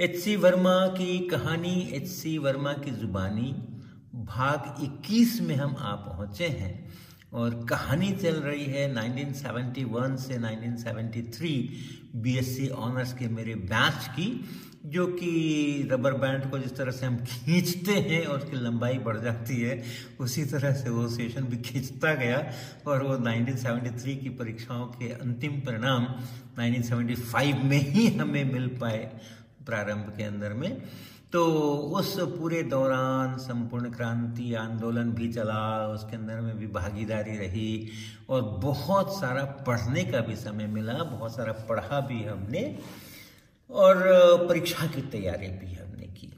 H C Verma की कहानी H C Verma की जुबानी, भाग 21 में हम आ पहुँचे हैं और कहानी चल रही है 1971 से 1973 बीएससी ऑनर्स के मेरे बैच की, जो कि रबर बैंड को जिस तरह से हम खींचते हैं और उसकी लंबाई बढ़ जाती है, उसी तरह से वो सेशन भी खींचता गया और वो 1973 की परीक्षाओं के अंतिम परिणाम 1975 में ही हमें मिल पाए। प्रारंभ के अंदर में। तो उस पूरे दौरान संपूर्ण क्रांति आंदोलन भी चला, उसके अंदर में भी भागीदारी रही और बहुत सारा पढ़ने का भी समय मिला, बहुत सारा पढ़ा भी हमने और परीक्षा की तैयारी भी हमने की।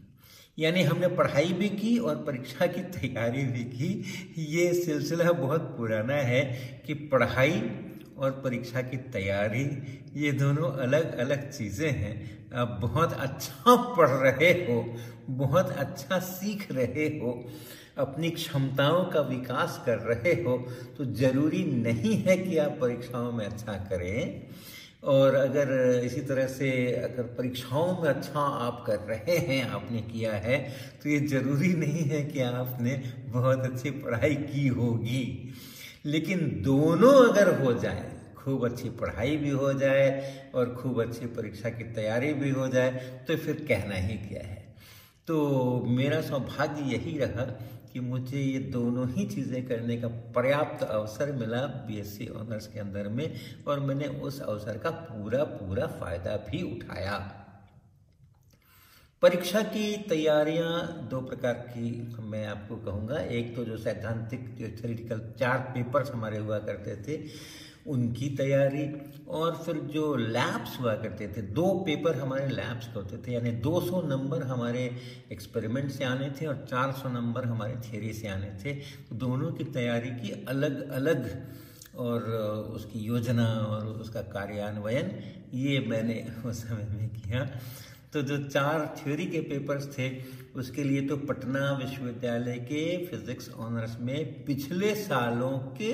यानी हमने पढ़ाई भी की और परीक्षा की तैयारी भी की। ये सिलसिला बहुत पुराना है कि पढ़ाई और परीक्षा की तैयारी, ये दोनों अलग अलग चीज़ें हैं। आप बहुत अच्छा पढ़ रहे हो, बहुत अच्छा सीख रहे हो, अपनी क्षमताओं का विकास कर रहे हो तो ज़रूरी नहीं है कि आप परीक्षाओं में अच्छा करें। और अगर इसी तरह से अगर परीक्षाओं में अच्छा आप कर रहे हैं, आपने किया है तो ये ज़रूरी नहीं है कि आपने बहुत अच्छी पढ़ाई की होगी। लेकिन दोनों अगर हो जाए, खूब अच्छी पढ़ाई भी हो जाए और खूब अच्छी परीक्षा की तैयारी भी हो जाए तो फिर कहना ही क्या है? तो मेरा सौभाग्य यही रहा कि मुझे ये दोनों ही चीज़ें करने का पर्याप्त अवसर मिला बीएससी ऑनर्स के अंदर में और मैंने उस अवसर का पूरा पूरा फ़ायदा भी उठाया। परीक्षा की तैयारियाँ दो प्रकार की मैं आपको कहूँगा। एक तो जो सैद्धांतिक, जो थेरिटिकल चार पेपर्स हमारे हुआ करते थे, उनकी तैयारी और फिर जो लैब्स हुआ करते थे, दो पेपर हमारे लैब्स के होते थे, यानी 200 नंबर हमारे एक्सपेरिमेंट से आने थे और 400 नंबर हमारे थ्योरी से आने थे। तो दोनों की तैयारी की अलग अलग और उसकी योजना और उसका कार्यान्वयन, ये मैंने उस समय में किया। तो जो चार थ्योरी के पेपर्स थे, उसके लिए तो पटना विश्वविद्यालय के फिजिक्स ऑनर्स में पिछले सालों के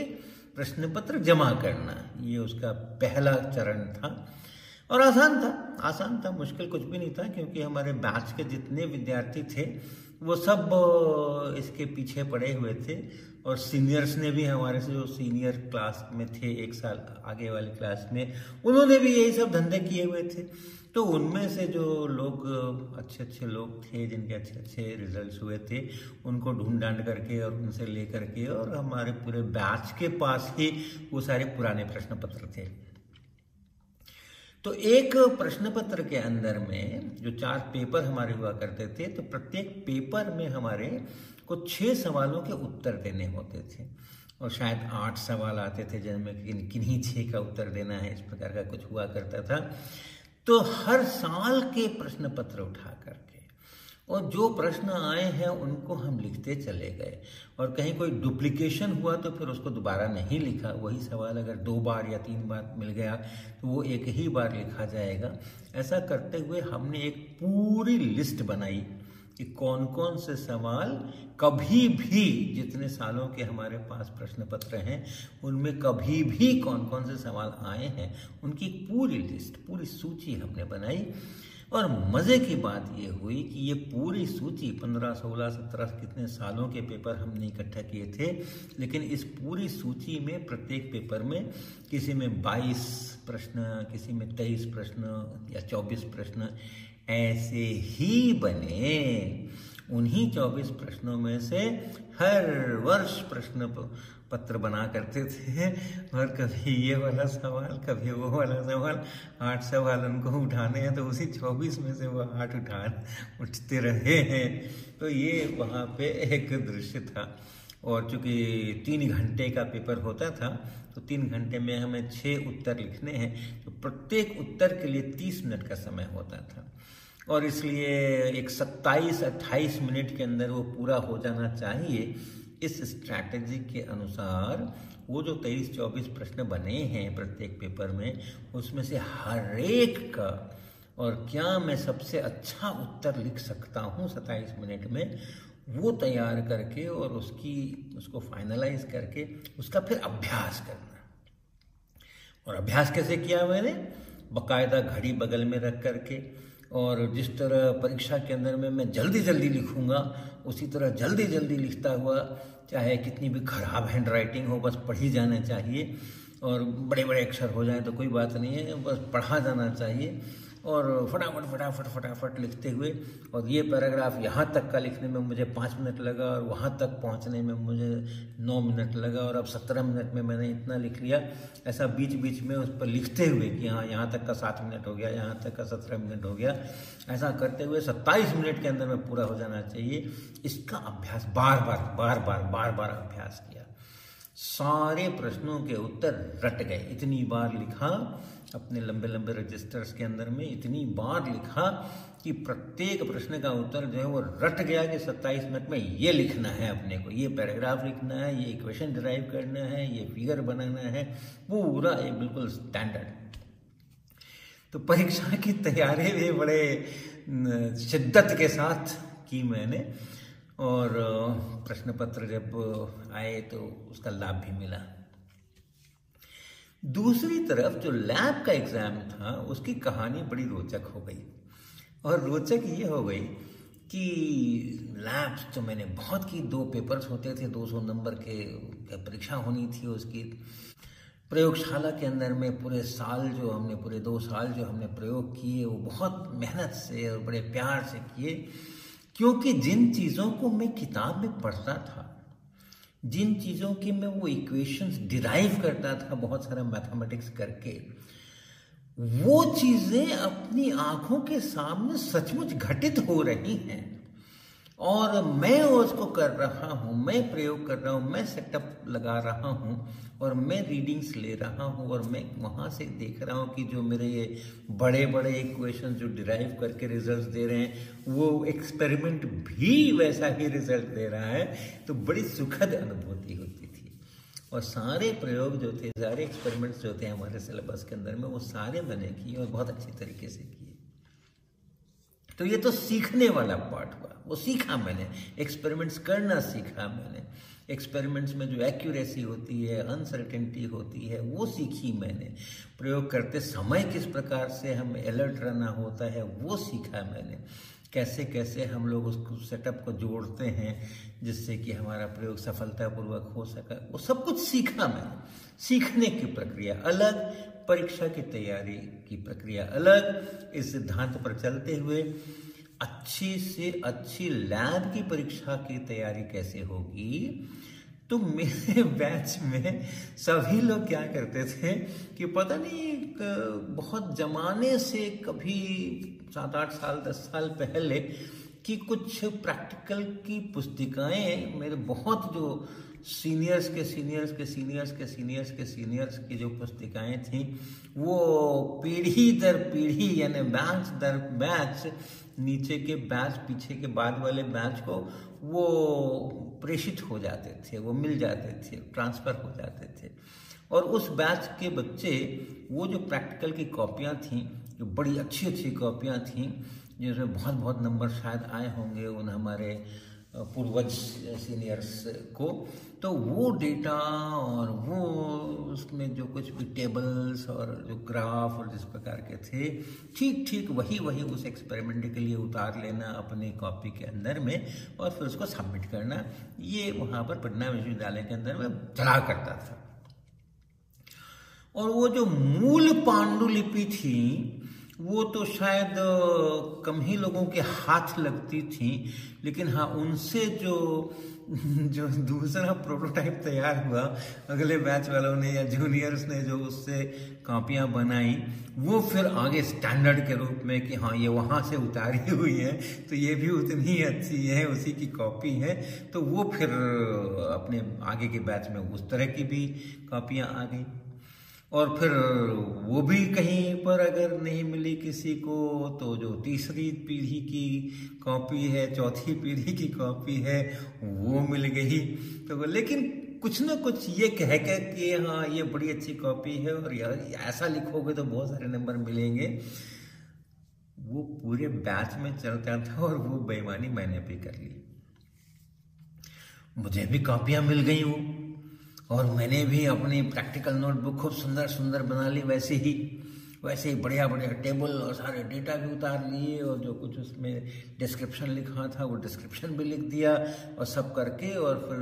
प्रश्न पत्र जमा करना, ये उसका पहला चरण था। और आसान था आसान था, मुश्किल कुछ भी नहीं था, क्योंकि हमारे बैच के जितने विद्यार्थी थे वो सब इसके पीछे पड़े हुए थे और सीनियर्स ने भी हमारे से जो सीनियर क्लास में थे, एक साल आगे वाली क्लास में, उन्होंने भी यही सब धंधे किए हुए थे। तो उनमें से जो लोग अच्छे अच्छे लोग थे, जिनके अच्छे अच्छे रिजल्ट्स हुए थे, उनको ढूंढ डांड करके और उनसे ले करके और हमारे पूरे बैच के पास ही वो सारे पुराने प्रश्न पत्र थे। तो एक प्रश्न पत्र के अंदर में जो चार पेपर हमारे हुआ करते थे तो प्रत्येक पेपर में हमारे को छह सवालों के उत्तर देने होते थे। और शायद आठ सवाल आते थे जिनमें किन किन्हीं छह का उत्तर देना है, इस प्रकार का कुछ हुआ करता था। तो हर साल के प्रश्न पत्र उठा करके और जो प्रश्न आए हैं, उनको हम लिखते चले गए। और कहीं कोई डुप्लीकेशन हुआ तो फिर उसको दोबारा नहीं लिखा। वही सवाल अगर दो बार या तीन बार मिल गया तो वो एक ही बार लिखा जाएगा। ऐसा करते हुए हमने एक पूरी लिस्ट बनाई कि कौन कौन से सवाल कभी भी, जितने सालों के हमारे पास प्रश्न पत्र हैं, उनमें कभी भी कौन कौन से सवाल आए हैं, उनकी पूरी लिस्ट पूरी सूची हमने बनाई। और मज़े की बात ये हुई कि ये पूरी सूची पंद्रह, सोलह, सत्रह, कितने सालों के पेपर हमने इकट्ठा किए थे, लेकिन इस पूरी सूची में प्रत्येक पेपर में किसी में 22 प्रश्न, किसी में 23 प्रश्न या 24 प्रश्न ऐसे ही बने। उन्हीं 24 प्रश्नों में से हर वर्ष प्रश्न पत्र बना करते थे और कभी ये वाला सवाल, कभी वो वाला सवाल, आठ सवाल उनको उठाने हैं तो उसी चौबीस में से वो आठ उठा उठते रहे हैं। तो ये वहाँ पे एक दृश्य था। और चूँकि तीन घंटे का पेपर होता था तो तीन घंटे में हमें छः उत्तर लिखने हैं तो प्रत्येक उत्तर के लिए तीस मिनट का समय होता था। और इसलिए एक सत्ताईस, अट्ठाईस मिनट के अंदर वो पूरा हो जाना चाहिए। इस स्ट्रैटेजी के अनुसार वो जो तेईस चौबीस प्रश्न बने हैं प्रत्येक पेपर में, उसमें से हर एक का, और क्या मैं सबसे अच्छा उत्तर लिख सकता हूँ सत्ताईस मिनट में, वो तैयार करके और उसकी, उसको फाइनलाइज करके उसका फिर अभ्यास करना। और अभ्यास कैसे किया मैंने? बकायदा घड़ी बगल में रख करके। और जिस तरह परीक्षा के अंदर में मैं जल्दी जल्दी लिखूँगा, उसी तरह जल्दी जल्दी लिखता हुआ, चाहे कितनी भी खराब हैंड राइटिंग हो, बस पढ़ी जाना चाहिए। और बड़े बड़े अक्षर हो जाए तो कोई बात नहीं है, बस पढ़ा जाना चाहिए। और फटाफट फटाफट फटाफट लिखते हुए, और ये पैराग्राफ यहाँ तक का लिखने में मुझे पाँच मिनट लगा, और वहाँ तक पहुँचने में मुझे नौ मिनट लगा और अब सत्रह मिनट में मैंने इतना लिख लिया। ऐसा बीच बीच में उस पर लिखते हुए कि हाँ यहाँ तक का सात मिनट हो गया, यहाँ तक का सत्रह मिनट हो गया। ऐसा करते हुए सत्ताईस मिनट के अंदर में पूरा हो जाना चाहिए। इसका अभ्यास बार बार बार बार बार बार अभ्यास किया। सारे प्रश्नों के उत्तर रट गए। इतनी बार लिखा, अपने लंबे लंबे रजिस्टर्स के अंदर में इतनी बार लिखा कि प्रत्येक प्रश्न का उत्तर जो है वो रट गया कि 27 मिनट में ये लिखना है अपने को, ये पैराग्राफ लिखना है, ये इक्वेशन ड्राइव करना है, ये फिगर बनाना है, पूरा ये बिल्कुल स्टैंडर्ड तो परीक्षा की तैयारी भी बड़े शिद्दत के साथ की मैंने और प्रश्न पत्र जब आए तो उसका लाभ भी मिला। दूसरी तरफ़ जो लैब का एग्ज़ाम था, उसकी कहानी बड़ी रोचक हो गई। और रोचक ये हो गई कि लैब्स तो मैंने बहुत की, दो पेपर्स होते थे 200 नंबर के परीक्षा होनी थी उसकी। प्रयोगशाला के अंदर में पूरे साल जो हमने, पूरे दो साल जो हमने प्रयोग किए, वो बहुत मेहनत से और बड़े प्यार से किए, क्योंकि जिन चीज़ों को मैं किताब में पढ़ता था, जिन चीज़ों की मैं वो इक्वेशंस डिराइव करता था, बहुत सारा मैथमेटिक्स करके वो चीज़ें अपनी आँखों के सामने सचमुच घटित हो रही हैं। और मैं उसको कर रहा हूँ, मैं प्रयोग कर रहा हूँ, मैं सेटअप लगा रहा हूँ, और मैं रीडिंग्स ले रहा हूँ, और मैं वहाँ से देख रहा हूँ कि जो मेरे ये बड़े बड़े इक्वेशन जो डिराइव करके रिजल्ट्स दे रहे हैं, वो एक्सपेरिमेंट भी वैसा ही रिज़ल्ट दे रहा है। तो बड़ी सुखद अनुभूति होती थी और सारे प्रयोग जो थे, सारे एक्सपेरिमेंट्स जो थे हमारे सिलेबस के अंदर में, वो सारे मैंने किए और बहुत अच्छी तरीके से किए। तो ये तो सीखने वाला पार्ट हुआ। वो सीखा मैंने। एक्सपेरिमेंट्स करना सीखा मैंने। एक्सपेरिमेंट्स में जो एक्यूरेसी होती है अनसर्टेनिटी होती है, वो सीखी मैंने। प्रयोग करते समय किस प्रकार से हम अलर्ट रहना होता है, वो सीखा मैंने। कैसे कैसे हम लोग उस सेटअप को जोड़ते हैं जिससे कि हमारा प्रयोग सफलतापूर्वक हो सका। वो सब कुछ सीखा मैंने सीखने की प्रक्रिया अलग, परीक्षा की तैयारी की प्रक्रिया अलग। इस सिद्धांत पर चलते हुए अच्छी से अच्छी लैब की परीक्षा की तैयारी कैसे होगी? तो मेरे बैच में सभी लोग क्या करते थे कि पता नहीं बहुत जमाने से कभी सात आठ साल, दस साल पहले कि कुछ प्रैक्टिकल की पुस्तिकाएँ मेरे बहुत जो सीनियर्स के सीनियर्स के सीनियर्स के सीनियर्स के, सीनियर्स की जो पुस्तिकाएँ थी, वो पीढ़ी दर पीढ़ी, यानी बैच दर बैच, नीचे के बैच, पीछे के बाद वाले बैच को वो प्रेषित हो जाते थे, वो मिल जाते थे, ट्रांसफ़र हो जाते थे। और उस बैच के बच्चे, वो जो प्रैक्टिकल की कॉपियाँ थीं जो बड़ी अच्छी अच्छी कॉपियाँ थीं जिसमें बहुत बहुत नंबर शायद आए होंगे उन हमारे पूर्वज सीनियर्स को। तो वो डेटा और वो उसमें जो कुछ भी टेबल्स और जो ग्राफ और जिस प्रकार के थे ठीक ठीक वही वही उस एक्सपेरिमेंट के लिए उतार लेना अपने कॉपी के अंदर में और फिर उसको सबमिट करना, ये वहाँ पर पटना विश्वविद्यालय के अंदर में चला करता था। और वो जो मूल पांडुलिपि थी, वो तो शायद कम ही लोगों के हाथ लगती थी, लेकिन हाँ उनसे जो जो दूसरा प्रोटोटाइप तैयार हुआ, अगले बैच वालों ने या जूनियर्स ने जो उससे कापियाँ बनाई, वो फिर आगे स्टैंडर्ड के रूप में कि हाँ ये वहाँ से उतारी हुई है तो ये भी उतनी अच्छी है, उसी की कॉपी है तो वो फिर अपने आगे के बैच में उस तरह की भी कापियाँ आ गई। और फिर वो भी कहीं पर अगर नहीं मिली किसी को तो जो तीसरी पीढ़ी की कॉपी है, चौथी पीढ़ी की कॉपी है, वो मिल गई। तो लेकिन कुछ ना कुछ ये कह के कि हाँ ये बड़ी अच्छी कॉपी है और यार ऐसा लिखोगे तो बहुत सारे नंबर मिलेंगे। वो पूरे बैच में चलता था और वो बेईमानी मैंने भी कर ली। मुझे भी कॉपियाँ मिल गई वो। और मैंने भी अपनी प्रैक्टिकल नोटबुक खूब सुंदर सुंदर बना ली, वैसे ही वैसे ही बढ़िया बढ़िया टेबल और सारे डेटा भी उतार लिए और जो कुछ उसमें डिस्क्रिप्शन लिखा था, वो डिस्क्रिप्शन भी लिख दिया और सब करके और फिर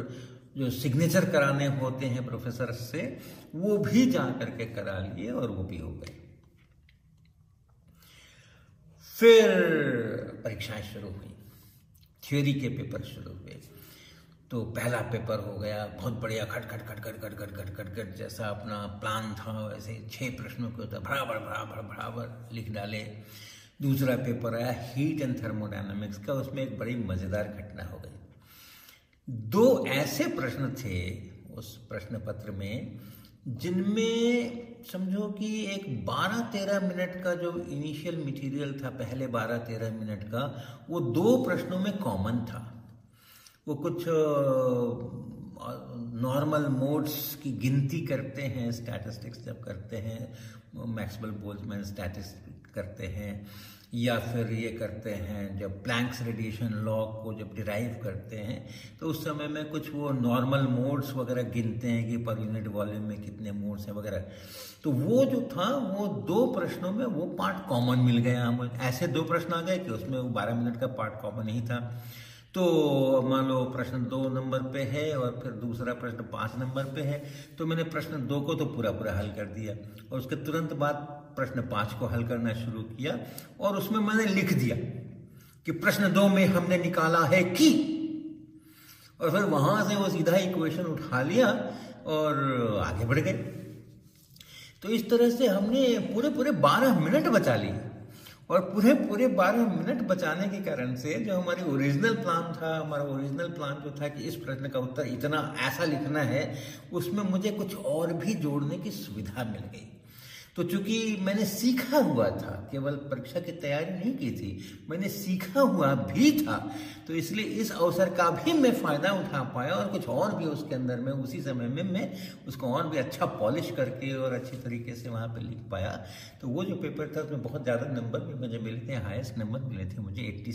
जो सिग्नेचर कराने होते हैं प्रोफेसर से, वो भी जा करके करा लिए और वो भी हो गए। फिर परीक्षाएँ शुरू हुई थ्योरी के पेपर शुरू हुए। तो पहला पेपर हो गया, बहुत बढ़िया, खट खट खट खट खट खट खट खट खट, जैसा अपना प्लान था, वैसे छह प्रश्नों के ऊपर बराबर बराबर बराबर लिख डाले। दूसरा पेपर आया हीट एंड थर्मोडायनामिक्स का, उसमें एक बड़ी मज़ेदार घटना हो गई। दो ऐसे प्रश्न थे उस प्रश्न पत्र में, जिनमें समझो कि एक 12-13 मिनट का जो इनिशियल मटेरियल था, पहले 12-13 मिनट का, वो दो प्रश्नों में कॉमन था। वो कुछ नॉर्मल मोड्स की गिनती करते हैं स्टैटिस्टिक्स जब करते हैं मैक्सवेल बोल्समैन स्टैटिस्टिक्स करते हैं, या फिर ये करते हैं जब प्लैंक्स रेडिएशन लॉ को जब डिराइव करते हैं तो उस समय में कुछ वो नॉर्मल मोड्स वगैरह गिनते हैं कि पर यूनिट वॉल्यूम में कितने मोड्स हैं वगैरह। तो वो जो था, वो दो प्रश्नों में वो पार्ट कॉमन मिल गया। हम ऐसे दो प्रश्न आ गए कि उसमें वो बारह मिनट का पार्ट कॉमन ही था। तो मान लो प्रश्न दो नंबर पे है और फिर दूसरा प्रश्न पाँच नंबर पे है तो मैंने प्रश्न दो को तो पूरा पूरा हल कर दिया और उसके तुरंत बाद प्रश्न पाँच को हल करना शुरू किया और उसमें मैंने लिख दिया कि प्रश्न दो में हमने निकाला है कि। और फिर वहाँ से वो सीधा इक्वेशन उठा लिया और आगे बढ़ गए। तो इस तरह से हमने पूरे पूरे बारह मिनट बचा लिए। और पूरे पूरे बारह मिनट बचाने के कारण से जो हमारी ओरिजिनल प्लान था, हमारा ओरिजिनल प्लान जो था कि इस प्रश्न का उत्तर इतना ऐसा लिखना है, उसमें मुझे कुछ और भी जोड़ने की सुविधा मिल गई। तो चूँकि मैंने सीखा हुआ था, केवल परीक्षा की तैयारी नहीं की थी, मैंने सीखा हुआ भी था तो इसलिए इस अवसर का भी मैं फ़ायदा उठा पाया और कुछ और भी उसके अंदर में, उसी समय में मैं उसको और भी अच्छा पॉलिश करके और अच्छी तरीके से वहाँ पे लिख पाया। तो वो जो पेपर था, उसमें बहुत ज़्यादा नंबर भी मुझे मिले थे, हाईएस्ट नंबर मिले थे मुझे, एट्टी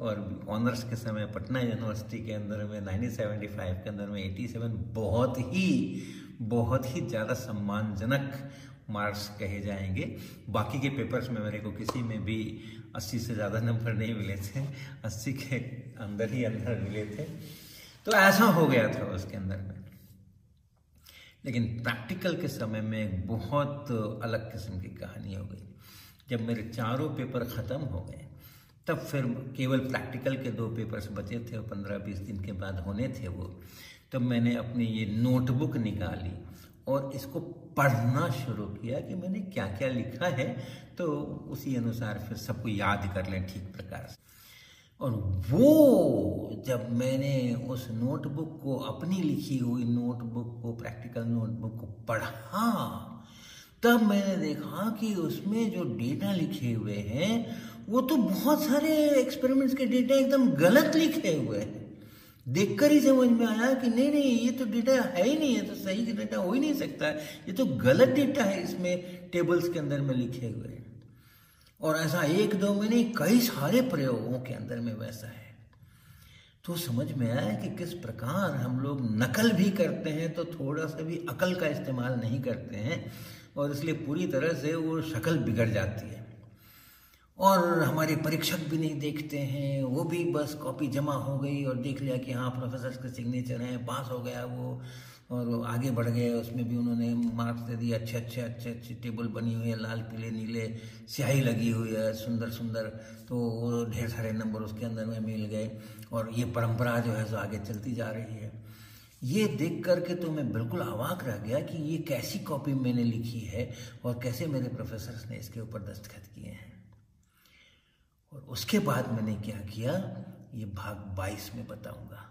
और ऑनर्स के समय पटना यूनिवर्सिटी के अंदर में 1975 के अंदर में 87 बहुत ही बहुत ही ज़्यादा सम्मानजनक मार्क्स कहे जाएँगे। बाकी के पेपर्स में मेरे को किसी में भी 80 से ज़्यादा नंबर नहीं मिले थे। 80 के अंदर ही अंदर मिले थे। तो ऐसा हो गया था उसके अंदर में। लेकिन प्रैक्टिकल के समय में बहुत अलग किस्म की कहानी हो गई। जब मेरे चारों पेपर ख़त्म हो गए, तब फिर केवल प्रैक्टिकल के दो पेपर्स बचे थे और पंद्रह बीस दिन के बाद होने थे वो। तब मैंने अपनी ये नोटबुक निकाली और इसको पढ़ना शुरू किया कि मैंने क्या क्या लिखा है तो उसी अनुसार फिर सबको याद कर लें ठीक प्रकार से। और वो जब मैंने उस नोटबुक को अपनी लिखी हुई नोटबुक को, प्रैक्टिकल नोटबुक को पढ़ा, तब मैंने देखा कि उसमें जो डेटा लिखे हुए हैं, वो तो बहुत सारे एक्सपेरिमेंट्स के डेटा एकदम गलत लिखे हुए हैं। देखकर ही समझ में आया कि नहीं नहीं, ये तो डेटा है ही नहीं है तो सही डेटा हो ही नहीं सकता ये तो गलत डेटा है इसमें टेबल्स के अंदर में लिखे हुए। और ऐसा एक दो में नहीं, कई सारे प्रयोगों के अंदर में वैसा है। तो समझ में आया कि किस प्रकार हम लोग नकल भी करते हैं तो थोड़ा सा भी अकल का इस्तेमाल नहीं करते हैं, और इसलिए पूरी तरह से वो शक्ल बिगड़ जाती है। और हमारे परीक्षक भी नहीं देखते हैं, वो भी बस कॉपी जमा हो गई और देख लिया कि हाँ प्रोफेसर के सिग्नेचर हैं पास हो गया वो और आगे बढ़ गए, उसमें भी उन्होंने मार्क्स दे दिए, अच्छे अच्छे अच्छे अच्छे टेबल बनी हुई है, लाल, पीले, नीले, स्याही लगी हुई है, सुंदर सुंदर। तो वो ढेर सारे नंबर उसके अंदर में मिल गए और ये परंपरा जो है सो आगे चलती जा रही है। ये देख करके तो मैं बिल्कुल अवाक रह गया कि ये कैसी कॉपी मैंने लिखी है और कैसे मेरे प्रोफेसर ने इसके ऊपर दस्तखत किए हैं। और उसके बाद मैंने क्या किया? ये भाग 22 में बताऊँगा।